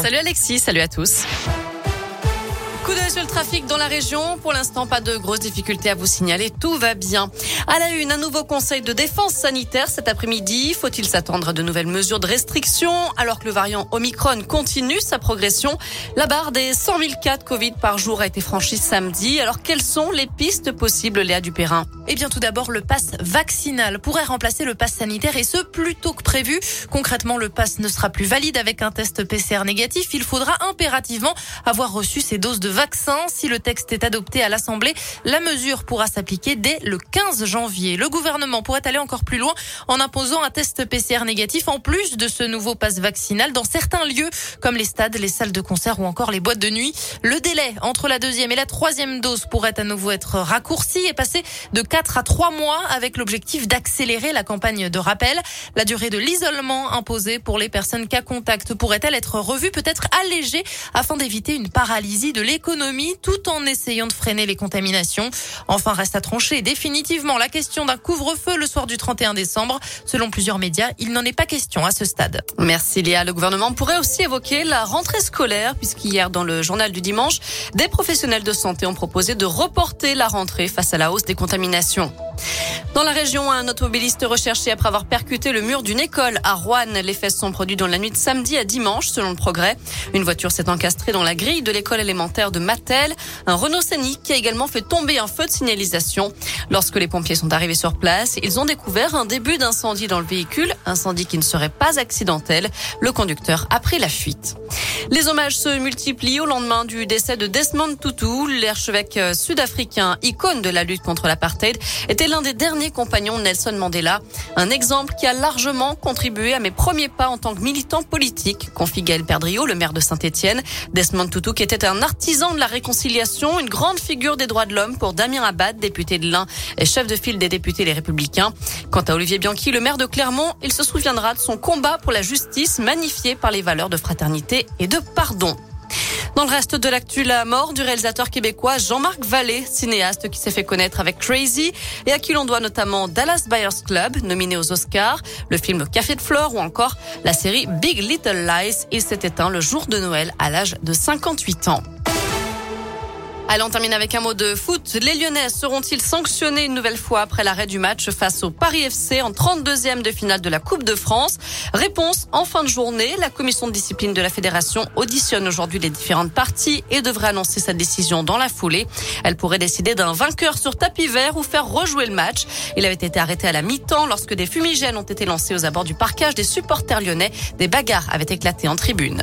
Salut Alexis, salut à tous. Coup d'œil sur le trafic dans la région. Pour l'instant, pas de grosses difficultés à vous signaler. Tout va bien. À la une, un nouveau conseil de défense sanitaire cet après-midi. Faut-il s'attendre à de nouvelles mesures de restriction alors que le variant Omicron continue sa progression? La barre des 100 000 cas de Covid par jour a été franchie samedi. Alors, quelles sont les pistes possibles, Léa Dupérin? Eh bien, tout d'abord, le pass vaccinal pourrait remplacer le pass sanitaire et ce, plus tôt que prévu. Concrètement, le pass ne sera plus valide avec un test PCR négatif. Il faudra impérativement avoir reçu ses doses de vaccin. Si le texte est adopté à l'Assemblée, la mesure pourra s'appliquer dès le 15 janvier. Le gouvernement pourrait aller encore plus loin en imposant un test PCR négatif en plus de ce nouveau passe vaccinal dans certains lieux comme les stades, les salles de concert ou encore les boîtes de nuit. Le délai entre la deuxième et la troisième dose pourrait à nouveau être raccourci et passer de 4 à 3 mois avec l'objectif d'accélérer la campagne de rappel. La durée de l'isolement imposée pour les personnes cas contact pourrait-elle être revue, peut-être allégée afin d'éviter une paralysie de l'économie tout en essayant de freiner les contaminations. Enfin, reste à trancher définitivement la question d'un couvre-feu le soir du 31 décembre. Selon plusieurs médias, il n'en est pas question à ce stade. Merci Léa. Le gouvernement pourrait aussi évoquer la rentrée scolaire puisqu'hier dans le journal du dimanche, des professionnels de santé ont proposé de reporter la rentrée face à la hausse des contaminations. Dans la région, un automobiliste recherché après avoir percuté le mur d'une école à Rouen. Les faits sont produits dans la nuit de samedi à dimanche, selon le progrès. Une voiture s'est encastrée dans la grille de l'école élémentaire de Mattel. Un Renault Scénic qui a également fait tomber un feu de signalisation. Lorsque les pompiers sont arrivés sur place, ils ont découvert un début d'incendie dans le véhicule, incendie qui ne serait pas accidentel. Le conducteur a pris la fuite. Les hommages se multiplient au lendemain du décès de Desmond Tutu, l'archevêque sud-africain, icône de la lutte contre l'apartheid, était l'un des derniers compagnons de Nelson Mandela. Un exemple qui a largement contribué à mes premiers pas en tant que militant politique, confie Gaël Perdriau, le maire de Saint-Etienne. Desmond Tutu, qui était un artisan de la réconciliation, une grande figure des droits de l'homme pour Damien Abad, député de l'Ain et chef de file des députés Les Républicains. Quant à Olivier Bianchi, le maire de Clermont, il se souviendra de son combat pour la justice magnifié par les valeurs de fraternité et pardon. Dans le reste de l'actu, la mort du réalisateur québécois Jean-Marc Vallée, cinéaste qui s'est fait connaître avec Crazy et à qui l'on doit notamment Dallas Buyers Club, nominé aux Oscars, le film Café de Flore ou encore la série Big Little Lies. Il s'est éteint le jour de Noël à l'âge de 58 ans. Allez, on termine avec un mot de foot. Les Lyonnais seront-ils sanctionnés une nouvelle fois après l'arrêt du match face au Paris FC en 32e de finale de la Coupe de France? Réponse en fin de journée. La commission de discipline de la fédération auditionne aujourd'hui les différentes parties et devrait annoncer sa décision dans la foulée. Elle pourrait décider d'un vainqueur sur tapis vert ou faire rejouer le match. Il avait été arrêté à la mi-temps lorsque des fumigènes ont été lancés aux abords du parquage des supporters lyonnais. Des bagarres avaient éclaté en tribune.